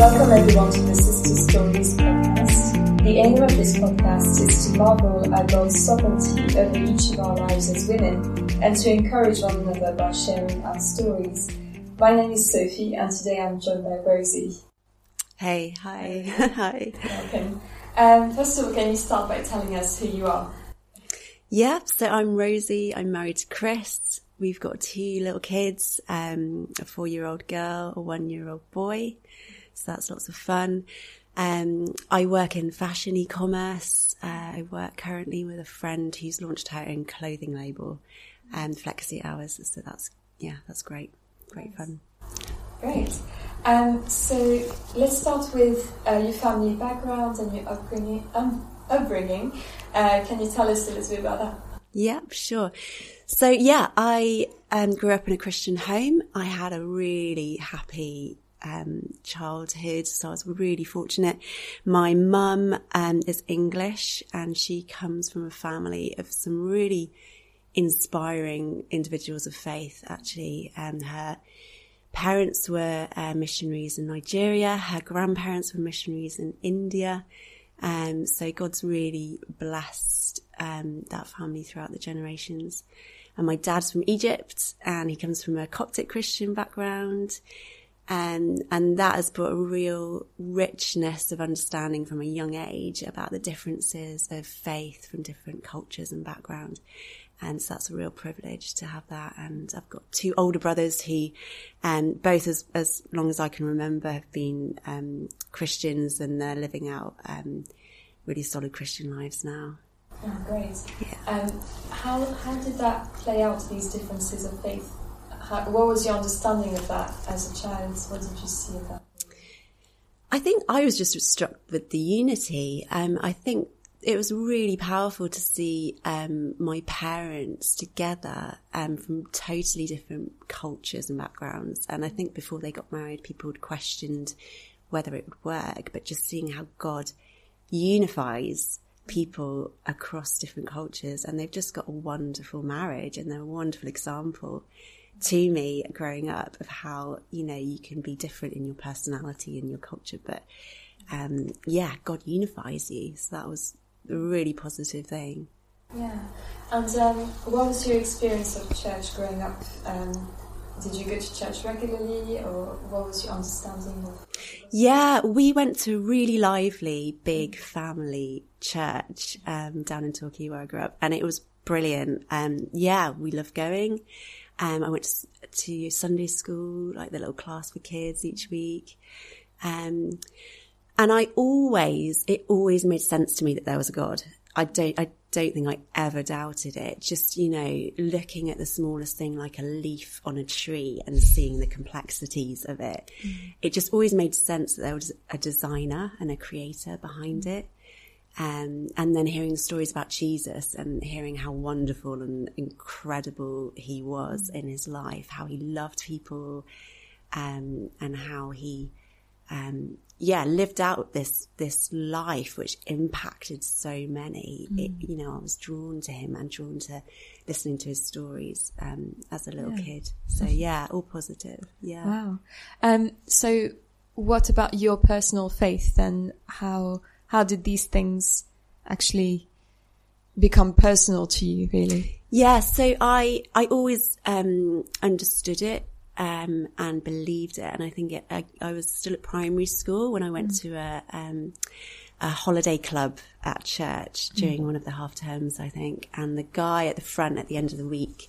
Welcome everyone to the Sister Stories podcast. The aim of this podcast is to marvel at God's sovereignty over each of our lives as women and to encourage one another by sharing our stories. My name is Sophie and today I'm joined by Rosie. Hey, hi, hi. Welcome. Um, first of all, can you start by telling us who you are? Yeah, so I'm Rosie. I'm married to Chris. We've got two little kids, um, a four-year-old girl, a one-year-old boy. So that's lots of fun. Um, I work in fashion e-commerce. Uh, I work currently with a friend who's launched her own clothing label, and um, Flexi Hours. So that's yeah, that's great, great fun. Great. Um, so let's start with uh, your family background and your upbringing. Um, upbringing. Uh, can you tell us a little bit about that? Yeah, sure. So yeah, I um, grew up in a Christian home. I had a really happy um, childhood, so I was really fortunate. My mum um, is English, and she comes from a family of some really inspiring individuals of faith. Actually, and her parents were uh, missionaries in Nigeria. Her grandparents were missionaries in India. Um, so God's really blessed um, that family throughout the generations. And my dad's from Egypt, and he comes from a Coptic Christian background. And, and that has brought a real richness of understanding from a young age about the differences of faith from different cultures and backgrounds. And so that's a real privilege to have that. And I've got two older brothers who, um, both as, as long as I can remember have been, um, Christians and they're living out, um, really solid Christian lives now. Oh, great. Yeah. Um, how, how did that play out, these differences of faith? How, what was your understanding of that as a child? What did you see of that? I think I was just struck with the unity. Um, I think it was really powerful to see um, my parents together um, from totally different cultures and backgrounds. And I think before they got married, people had questioned whether it would work, but just seeing how God unifies people across different cultures and they've just got a wonderful marriage and they're a wonderful example to me growing up of how, you know, you can be different in your personality and your culture, but um, yeah, God unifies you. So that was a really positive thing. Yeah. And um, what was your experience of church growing up? Um, did you go to church regularly or what was your understanding of? Yeah, we went to a really lively, big family church um, down in Torquay where I grew up and it was brilliant. Um, yeah, we loved going. Um, I went to, to, Sunday school, like the little class for kids each week. Um, and I always, it always made sense to me that there was a God. I don't, I don't think I ever doubted it. Just, you know, looking at the smallest thing like a leaf on a tree and seeing the complexities of it. Mm. It just always made sense that there was a designer and a creator behind it. Um, and then hearing the stories about Jesus and hearing how wonderful and incredible he was mm. in his life, how he loved people, um, and how he, um, yeah, lived out this, this life which impacted so many. Mm. It, you know, I was drawn to him and drawn to listening to his stories, um, as a little yeah. kid. So yeah, all positive. Yeah. Wow. Um, so what about your personal faith then? How, how did these things actually become personal to you really? Yeah. So I, I always, um, understood it um, and believed it. And I think it, I, I, was still at primary school when I went mm. to a, um, a holiday club at church during mm. one of the half terms, I think. And the guy at the front at the end of the week,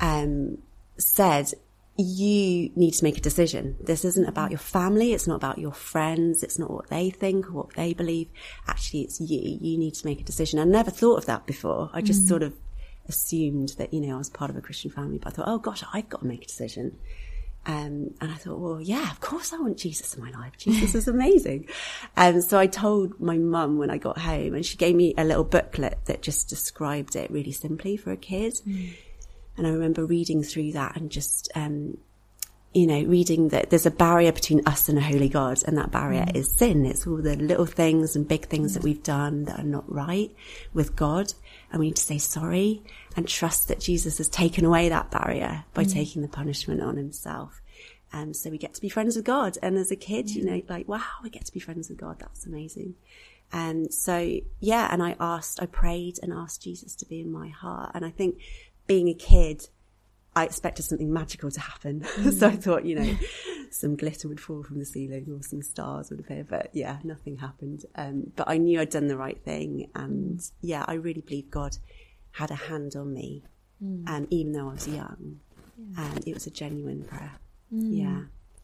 um, said, you need to make a decision. This isn't about your family. It's not about your friends. It's not what they think or what they believe. Actually, it's you. You need to make a decision. I never thought of that before. I just mm. sort of assumed that, you know, I was part of a Christian family, but I thought, oh gosh, I've got to make a decision. Um, and I thought, well, yeah, of course I want Jesus in my life. Jesus is amazing. Um, so I told my mum when I got home and she gave me a little booklet that just described it really simply for a kid. Mm. And I remember reading through that and just, um, you know, reading that there's a barrier between us and a holy God, and that barrier mm. is sin. It's all the little things and big things that we've done that are not right with God and we need to say sorry and trust that Jesus has taken away that barrier by mm. taking the punishment on himself. Um, so we get to be friends with God. And as a kid, you know, like, wow, we get to be friends with God. That's amazing. And so, yeah, and I asked, I prayed and asked Jesus to be in my heart. And I think being a kid, I expected something magical to happen. so I thought, you know, some glitter would fall from the ceiling or some stars would appear. But yeah, nothing happened. Um, but I knew I'd done the right thing. And yeah, I really believe God had a hand on me. Um, even though I was young. And it was a genuine prayer. Yeah.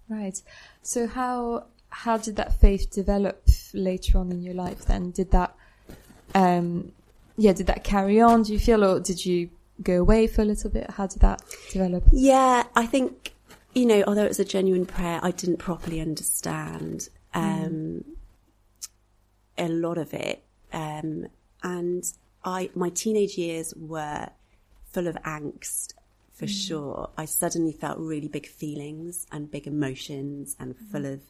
Right. So how how did that faith develop later on in your life? Then did that, um, yeah, did that carry on? Do you feel, or did you go away for a little bit? How did that develop? Yeah, I think, you know, although it was a genuine prayer, I didn't properly understand um, a lot of it. Um, and I, my teenage years were full of angst for sure. I suddenly felt really big feelings and big emotions and full of,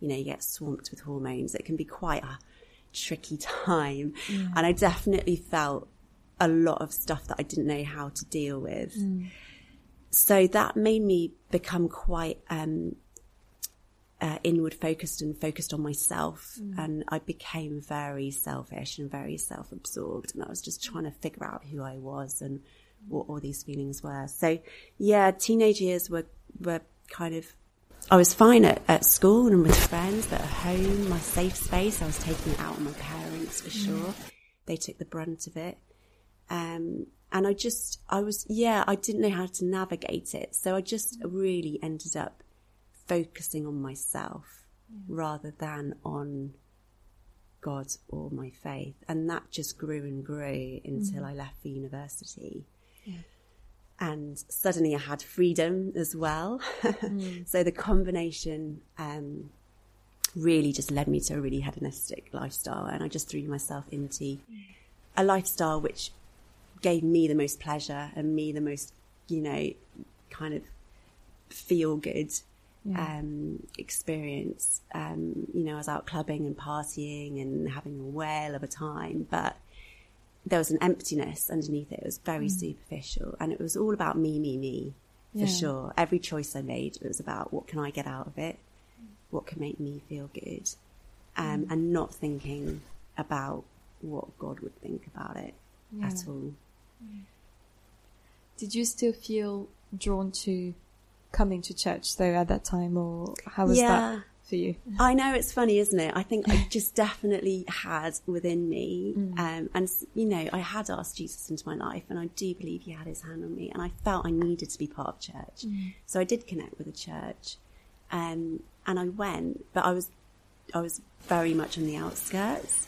you know, you get swamped with hormones. It can be quite a tricky time. And I definitely felt a lot of stuff that I didn't know how to deal with. So that made me become quite um, uh, inward focused and focused on myself. And I became very selfish and very self absorbed. And I was just trying to figure out who I was and what all these feelings were. So yeah, teenage years were, were kind of, I was fine at, at school and with friends, but at home, my safe space, I was taking it out on my parents for sure. They took the brunt of it. Um, and I just, I was, yeah, I didn't know how to navigate it. So I just really ended up focusing on myself rather than on God or my faith. And that just grew and grew until I left for university. And suddenly I had freedom as well. so the combination um, really just led me to a really hedonistic lifestyle. And I just threw myself into a lifestyle which gave me the most pleasure and me the most, you know, kind of feel good um, experience. Um, you know, I was out clubbing and partying and having a whale of a time, but there was an emptiness underneath it. It was very superficial and it was all about me, me, me for Yeah. sure. Every choice I made it was about what can I get out of it? What can make me feel good? Um, and not thinking about what God would think about it at all. Did you still feel drawn to coming to church though at that time, or how was Yeah. that for you? I know it's funny, isn't it? I think I just definitely had within me, um, and you know, I had asked Jesus into my life, and I do believe He had His hand on me, and I felt I needed to be part of church, so I did connect with the church, um, and I went, but I was, I was very much on the outskirts,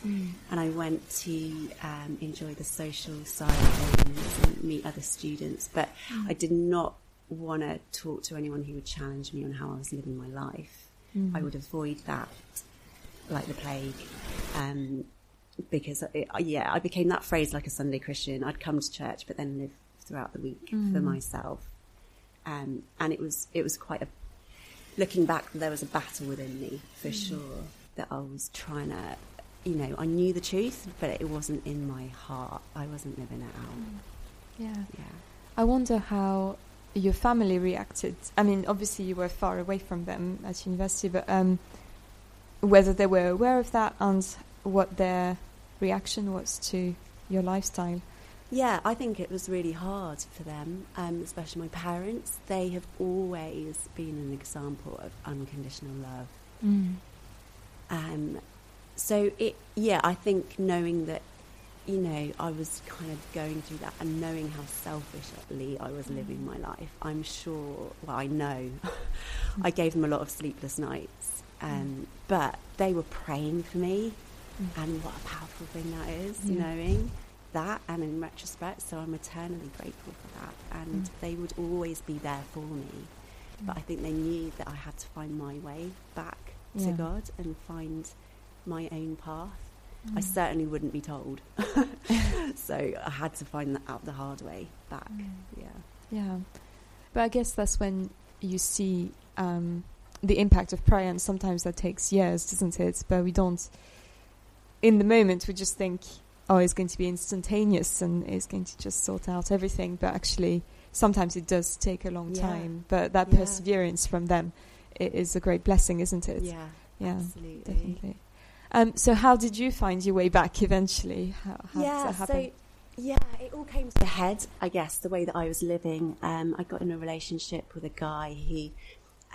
and I went to um, enjoy the social side of things and meet other students, but I did not want to talk to anyone who would challenge me on how I was living my life. I would avoid that like the plague. Um, because, it, yeah, I became that phrase like a Sunday Christian. I'd come to church, but then live throughout the week for myself. Um, and it was, it was quite a, looking back, there was a battle within me for sure that I was trying to, you know, I knew the truth, but it wasn't in my heart. I wasn't living it out. Yeah. Yeah. I wonder how your family reacted. I mean, obviously you were far away from them at university, but um, whether they were aware of that and what their reaction was to your lifestyle. Yeah, I think it was really hard for them, um, especially my parents. They have always been an example of unconditional love. Um, so it, yeah, I think knowing that, you know, I was kind of going through that and knowing how selfishly I was living my life, I'm sure, well, I know, I gave them a lot of sleepless nights. Um, but they were praying for me, and what a powerful thing that is, knowing that and in retrospect so i'm eternally grateful for that and Mm. they would always be there for me but i think they knew that i had to find my way back to god and find my own path Mm. i certainly wouldn't be told so i had to find that out the hard way back Mm. yeah Yeah. But I guess that's when you see um, the impact of prayer, and sometimes that takes years, doesn't it? But we don't, in the moment, we just think, oh, it's going to be instantaneous and it's going to just sort out everything. But actually, sometimes it does take a long Yeah. time. But that Yeah. perseverance from them it is a great blessing, isn't it? Yeah, yeah, absolutely. definitely. Um, so, how did you find your way back eventually? How, how yeah, did that happen? so yeah, it all came to a head. I guess the way that I was living. Um, I got in a relationship with a guy who,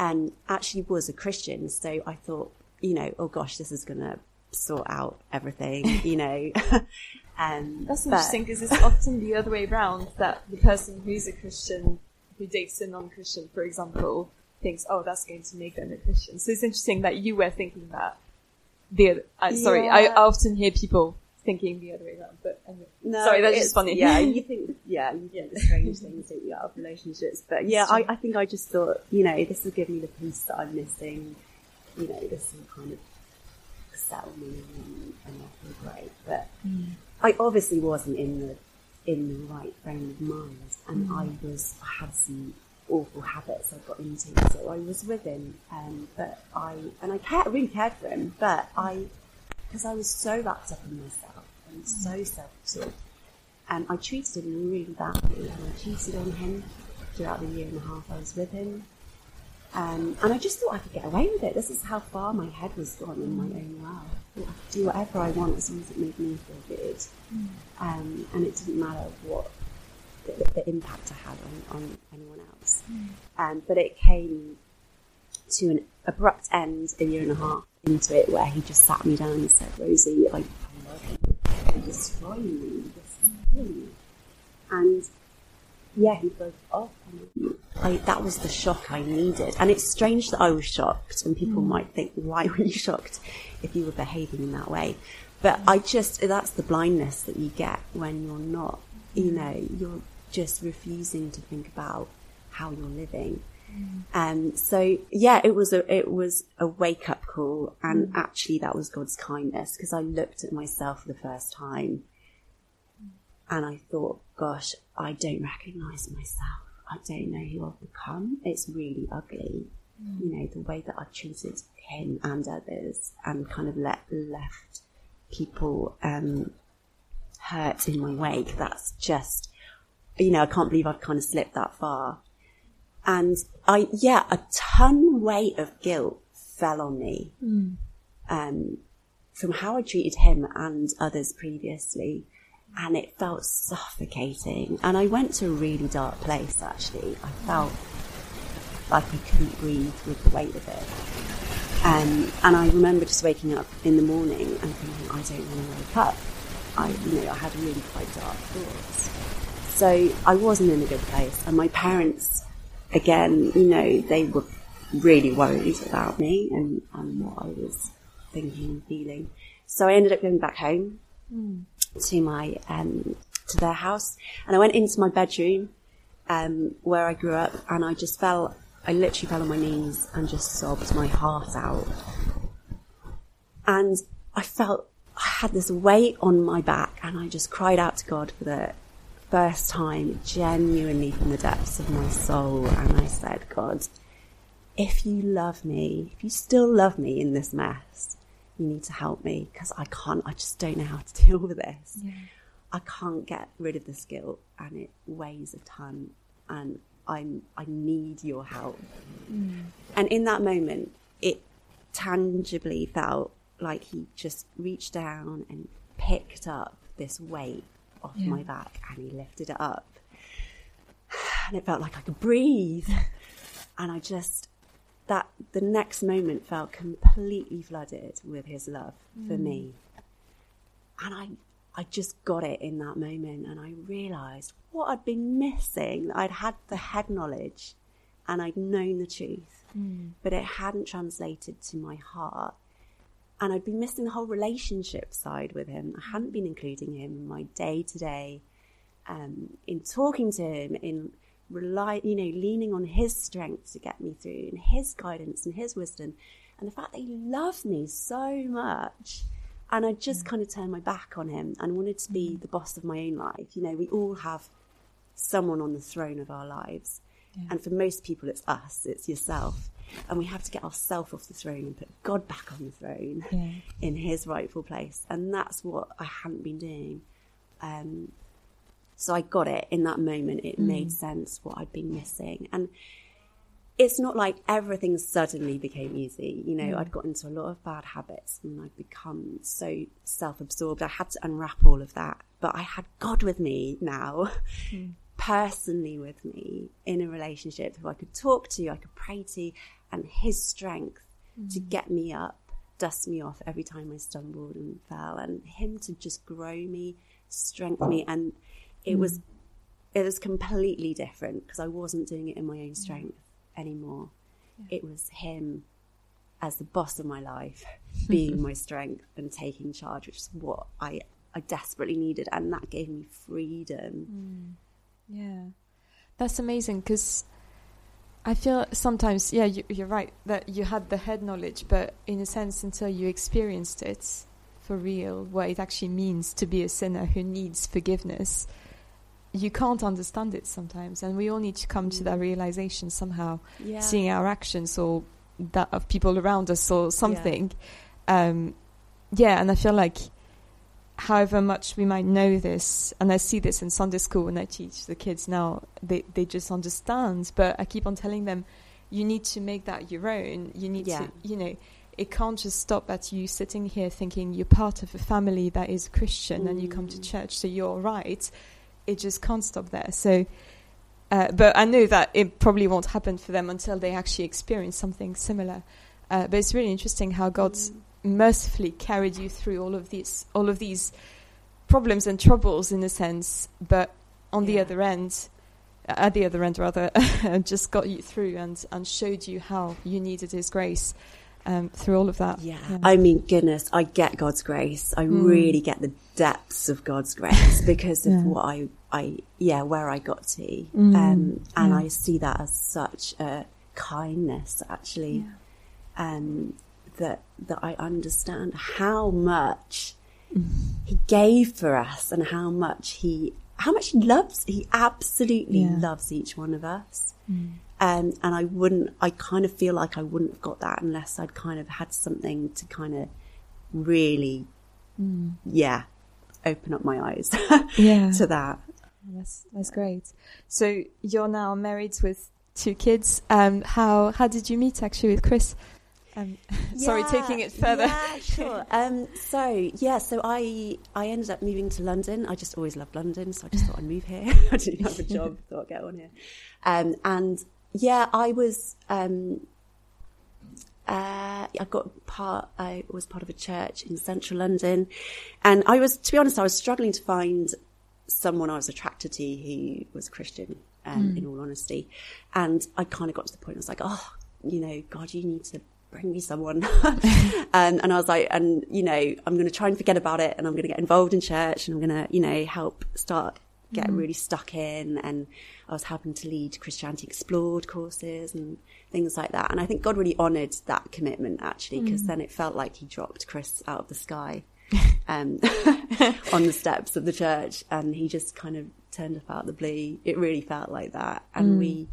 um, actually was a Christian. So I thought, you know, oh gosh, this is gonna sort out everything, you know. um, That's but- interesting because it's often the other way around that the person who's a Christian who dates a non-Christian, for example, thinks, "Oh, that's going to make them a Christian." So it's interesting that you were thinking that. The other, uh, sorry, I often hear people thinking the other way around, but anyway. No, sorry, that's just funny. Yeah, you think, yeah, you think the strange things don't you out of relationships. But yeah, I, I think I just thought, you know, this will give me the peace that I'm missing. You know, this will kind of settle me and, and I feel great. But I obviously wasn't in the in the right frame of mind, and I was I had some awful habits I got into. So I was with him, um, but I and I cared, really cared for him, but I because I was so wrapped up in myself and so self-absorbed, and I treated him really badly, and I cheated on him throughout the year and a half I was with him. Um, and I just thought I could get away with it. This is how far my head was gone in my own world. I could do whatever I want as long as it made me feel good. Um, and it didn't matter what the, the impact I had on, on anyone else. Um, but it came to an abrupt end a year and a half into it where he just sat me down and said, Rosie, I, I love you. You're destroying me. This is killing me. And yeah, he broke off. I, that was the shock I needed. And it's strange that I was shocked, and people might think, why were you shocked if you were behaving in that way? But I just, that's the blindness that you get when you're not, you mm. know, you're just refusing to think about how you're living. Mm. Um, so yeah, it was a, it was a wake up call. And mm. actually that was God's kindness because I looked at myself for the first time and I thought, gosh, I don't recognize myself. I don't know who I've become. It's really ugly. You know, the way that I treated him and others and kind of let, left people, um, hurt in my wake. That's just, you know, I can't believe I've kind of slipped that far. And I, yeah, a ton weight of guilt fell on me. Um, from how I treated him and others previously. And it felt suffocating. And I went to a really dark place, actually. I felt like I couldn't breathe with the weight of it. Um, and I remember just waking up in the morning and thinking, I don't want to wake up. I, you know, I had really quite dark thoughts. So I wasn't in a good place. And my parents, again, you know, they were really worried about me and, and what I was thinking and feeling. So I ended up going back home to my um, to their house, and I went into my bedroom um, where I grew up, and I just fell. I literally fell on my knees and just sobbed my heart out, and I felt I had this weight on my back, and I just cried out to God for the first time, genuinely from the depths of my soul, and I said, God, if you love me, if you still love me in this mess, you need to help me because I can't, I just don't know how to deal with this. I can't get rid of this guilt and it weighs a ton and I'm, I need your help. Mm. And in that moment, it tangibly felt like he just reached down and picked up this weight off Yeah. my back and he lifted it up. And it felt like I could breathe. And I just, that the next moment felt completely flooded with his love for me. And I, I just got it in that moment and I realized what I'd been missing. I'd had the head knowledge and I'd known the truth, but it hadn't translated to my heart. And I'd been missing the whole relationship side with him. I hadn't been including him in my day to day, um, in talking to him, in rely, you know, leaning on his strength to get me through, and his guidance and his wisdom, and the fact that he loved me so much. And I just kind of turned my back on him and wanted to be the boss of my own life. You know, we all have someone on the throne of our lives. And for most people, it's us, it's yourself. And we have to get ourselves off the throne and put God back on the throne Yeah. in his rightful place. And that's what I hadn't been doing. Um, so I got it in that moment. It mm. made sense what I'd been missing. And it's not like everything suddenly became easy. You know, mm. I'd got into a lot of bad habits and I'd become so self absorbed. I had to unwrap all of that. But I had God with me now, mm. personally with me in a relationship who I could talk to, I could pray to, and his strength to get me up, dust me off every time I stumbled and fell, and him to just grow me, strengthen me. And it was mm. it was completely different because I wasn't doing it in my own strength anymore. It was him as the boss of my life being my strength and taking charge, which is what I, I desperately needed. And that gave me freedom. Mm. Yeah, that's amazing because I feel sometimes, yeah, you, you're right that you had the head knowledge, but in a sense, until you experienced it for real, what it actually means to be a sinner who needs forgiveness, you can't understand it sometimes. And we all need to come to that realization somehow, Yeah. seeing our actions or that of people around us or something. Um, yeah, and I feel like however much we might know this, and I see this in Sunday school when I teach the kids now, they, they just understand. But I keep on telling them, you need to make that your own. You need Yeah. to, you know, it can't just stop at you sitting here thinking you're part of a family that is Christian and you come to Mm. church, so you're right. It just can't stop there. So, uh, but I know that it probably won't happen for them until they actually experience something similar. Uh, but it's really interesting how God's mercifully carried you through all of these all of these problems and troubles in a sense but on the other end at the other end rather just got you through and and showed you how you needed his grace um, through all of that Yeah. I mean, goodness, I get God's grace. I really get the depths of God's grace because of Yeah. what I, I, yeah, where I got to. Mm, Um, and yeah. I see that as such a kindness, actually, um, that, that I understand how much he gave for us and how much he, how much he loves, he absolutely Yeah. loves each one of us. Um, and I wouldn't, I kind of feel like I wouldn't have got that unless I'd kind of had something to kind of really, yeah, open up my eyes yeah to that. that's that's great so you're now married with two kids um how how did you meet actually with chris um, sorry taking it further Yeah, sure. um, so yeah, so I I ended up moving to London. I just always loved London, so I just thought I'd move here. I didn't have a job, thought I'd get on here. Um, and yeah, I was um, uh, I got part. I was part of a church in central London, and I was, to be honest, I was struggling to find someone I was attracted to who was Christian. Um, In all honesty, and I kind of got to the point. I was like, oh, you know, God, you need to bring me someone. and and I was like, and you know, I'm going to try and forget about it, and I'm going to get involved in church, and I'm going to, you know, help start get mm. really stuck in. And I was helping to lead Christianity Explored courses and things like that. And I think God really honoured that commitment actually, because mm. then it felt like He dropped Chris out of the sky. um, on the steps of the church, and he just kind of turned up out of the blue. It really felt like that, and mm. we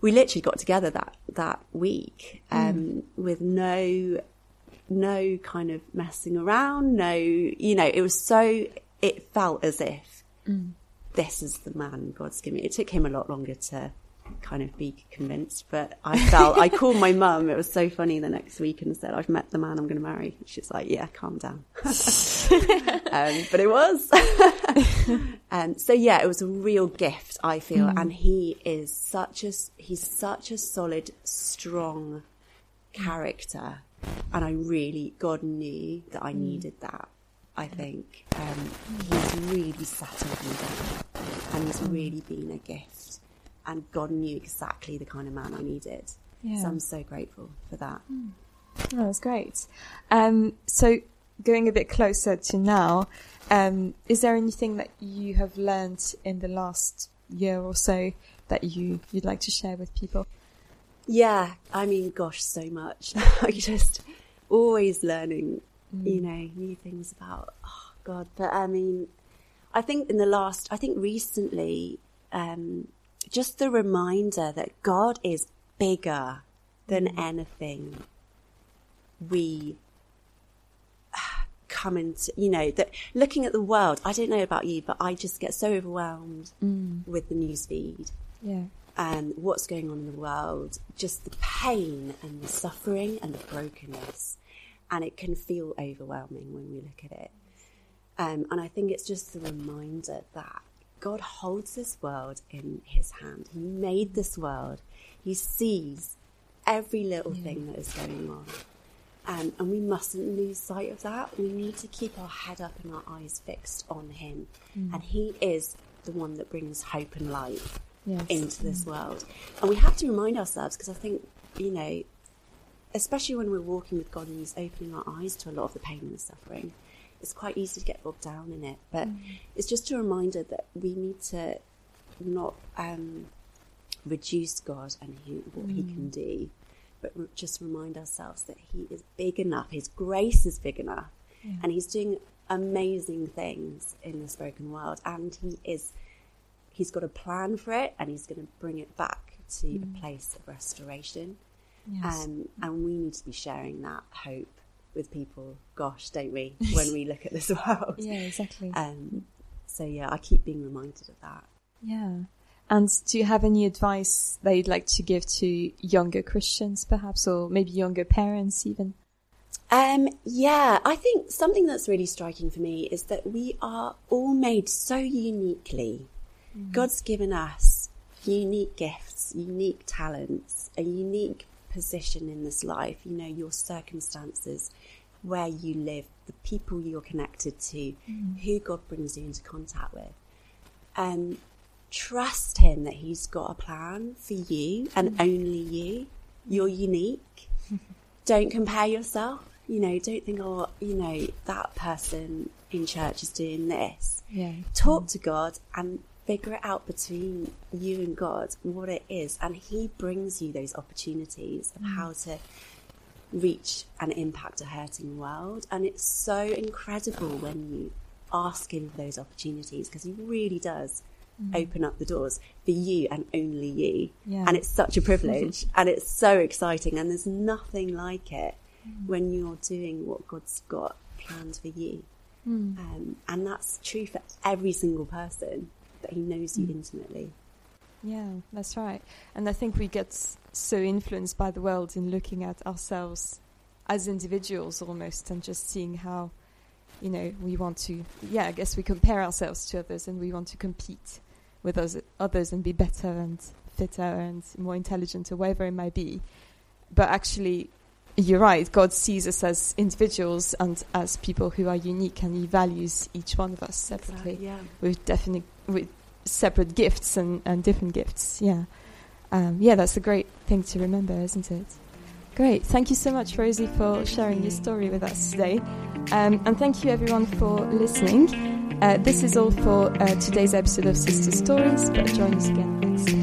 we literally got together that that week um, with no no kind of messing around. No, you know, it was so. It felt as if this is the man God's given me. It took him a lot longer to kind of be convinced, but I felt. I called my mum. It was so funny the next week and said, "I've met the man I'm going to marry." She's like, "Yeah, calm down." um, but it was. um, so yeah, it was a real gift. I feel, and he is such a he's such a solid, strong character, and I really God knew that I needed that. I think um, he's really settled me down, and he's really been a gift. And God knew exactly the kind of man I needed. Yeah. So I'm so grateful for that. Oh, that's great. Um, so, going a bit closer to now, um, is there anything that you have learned in the last year or so that you you'd like to share with people? Yeah, I mean, gosh, so much. I just always learning, you mm. know, new things about oh God. But I mean, I think in the last, I think recently, um, just the reminder that God is bigger than mm. anything we come into, you know, that looking at the world, I don't know about you, but I just get so overwhelmed mm. with the news feed Yeah. and what's going on in the world, just the pain and the suffering and the brokenness. And it can feel overwhelming when we look at it. Um, and I think it's just the reminder that God holds this world in his hand. He made this world. He sees every little yeah. thing that is going on. Um, and we mustn't lose sight of that. We need to keep our head up and our eyes fixed on him. Mm. And he is the one that brings hope and light yes. into this mm. world. And we have to remind ourselves, because I think, you know, especially when we're walking with God and He's opening our eyes to a lot of the pain and the suffering, it's quite easy to get bogged down in it. But mm. it's just a reminder that we need to not um, reduce God and who, what mm. He can do, but just remind ourselves that He is big enough, His grace is big enough, yeah. and He's doing amazing things in this broken world, and He is. He's got a plan for it, and he's going to bring it back to mm. a place of restoration. Yes. Um, and we need to be sharing that hope with people, gosh, don't we, when we look at this world? Yeah, exactly. Um, so, yeah, I keep being reminded of that. Yeah. And do you have any advice that you'd like to give to younger Christians, perhaps, or maybe younger parents even? Um, yeah, I think something that's really striking for me is that we are all made so uniquely. Mm. God's given us unique gifts, unique talents, a unique position in this life, you know, your circumstances, where you live, the people you're connected to, mm. who God brings you into contact with. Um, trust Him that He's got a plan for you and mm. only you. You're unique. don't compare yourself. You know, don't think, oh, you know, that person in church is doing this. Yeah. Talk mm. to God and figure it out between you and God what it is. And He brings you those opportunities of how to reach and impact a hurting world. And it's so incredible when you ask Him for those opportunities because He really does mm. open up the doors for you and only you. Yeah. And it's such a privilege and it's so exciting. And there's nothing like it mm. when you're doing what God's got planned for you. Mm. Um, and that's true for every single person that he knows you mm. intimately. Yeah, that's right. And I think we get so influenced by the world in looking at ourselves as individuals almost and just seeing how, you know, we want to, yeah, I guess we compare ourselves to others and we want to compete with those others and be better and fitter and more intelligent or whatever it might be. But actually, you're right. God sees us as individuals and as people who are unique, and He values each one of us separately. Exactly, yeah. With definite, with separate gifts and, and different gifts. Yeah, um, yeah. That's a great thing to remember, isn't it? Great. Thank you so much, Rosie, for sharing your story with us today, um, and thank you everyone for listening. Uh, this is all for uh, today's episode of Sister Stories. But join us again next time.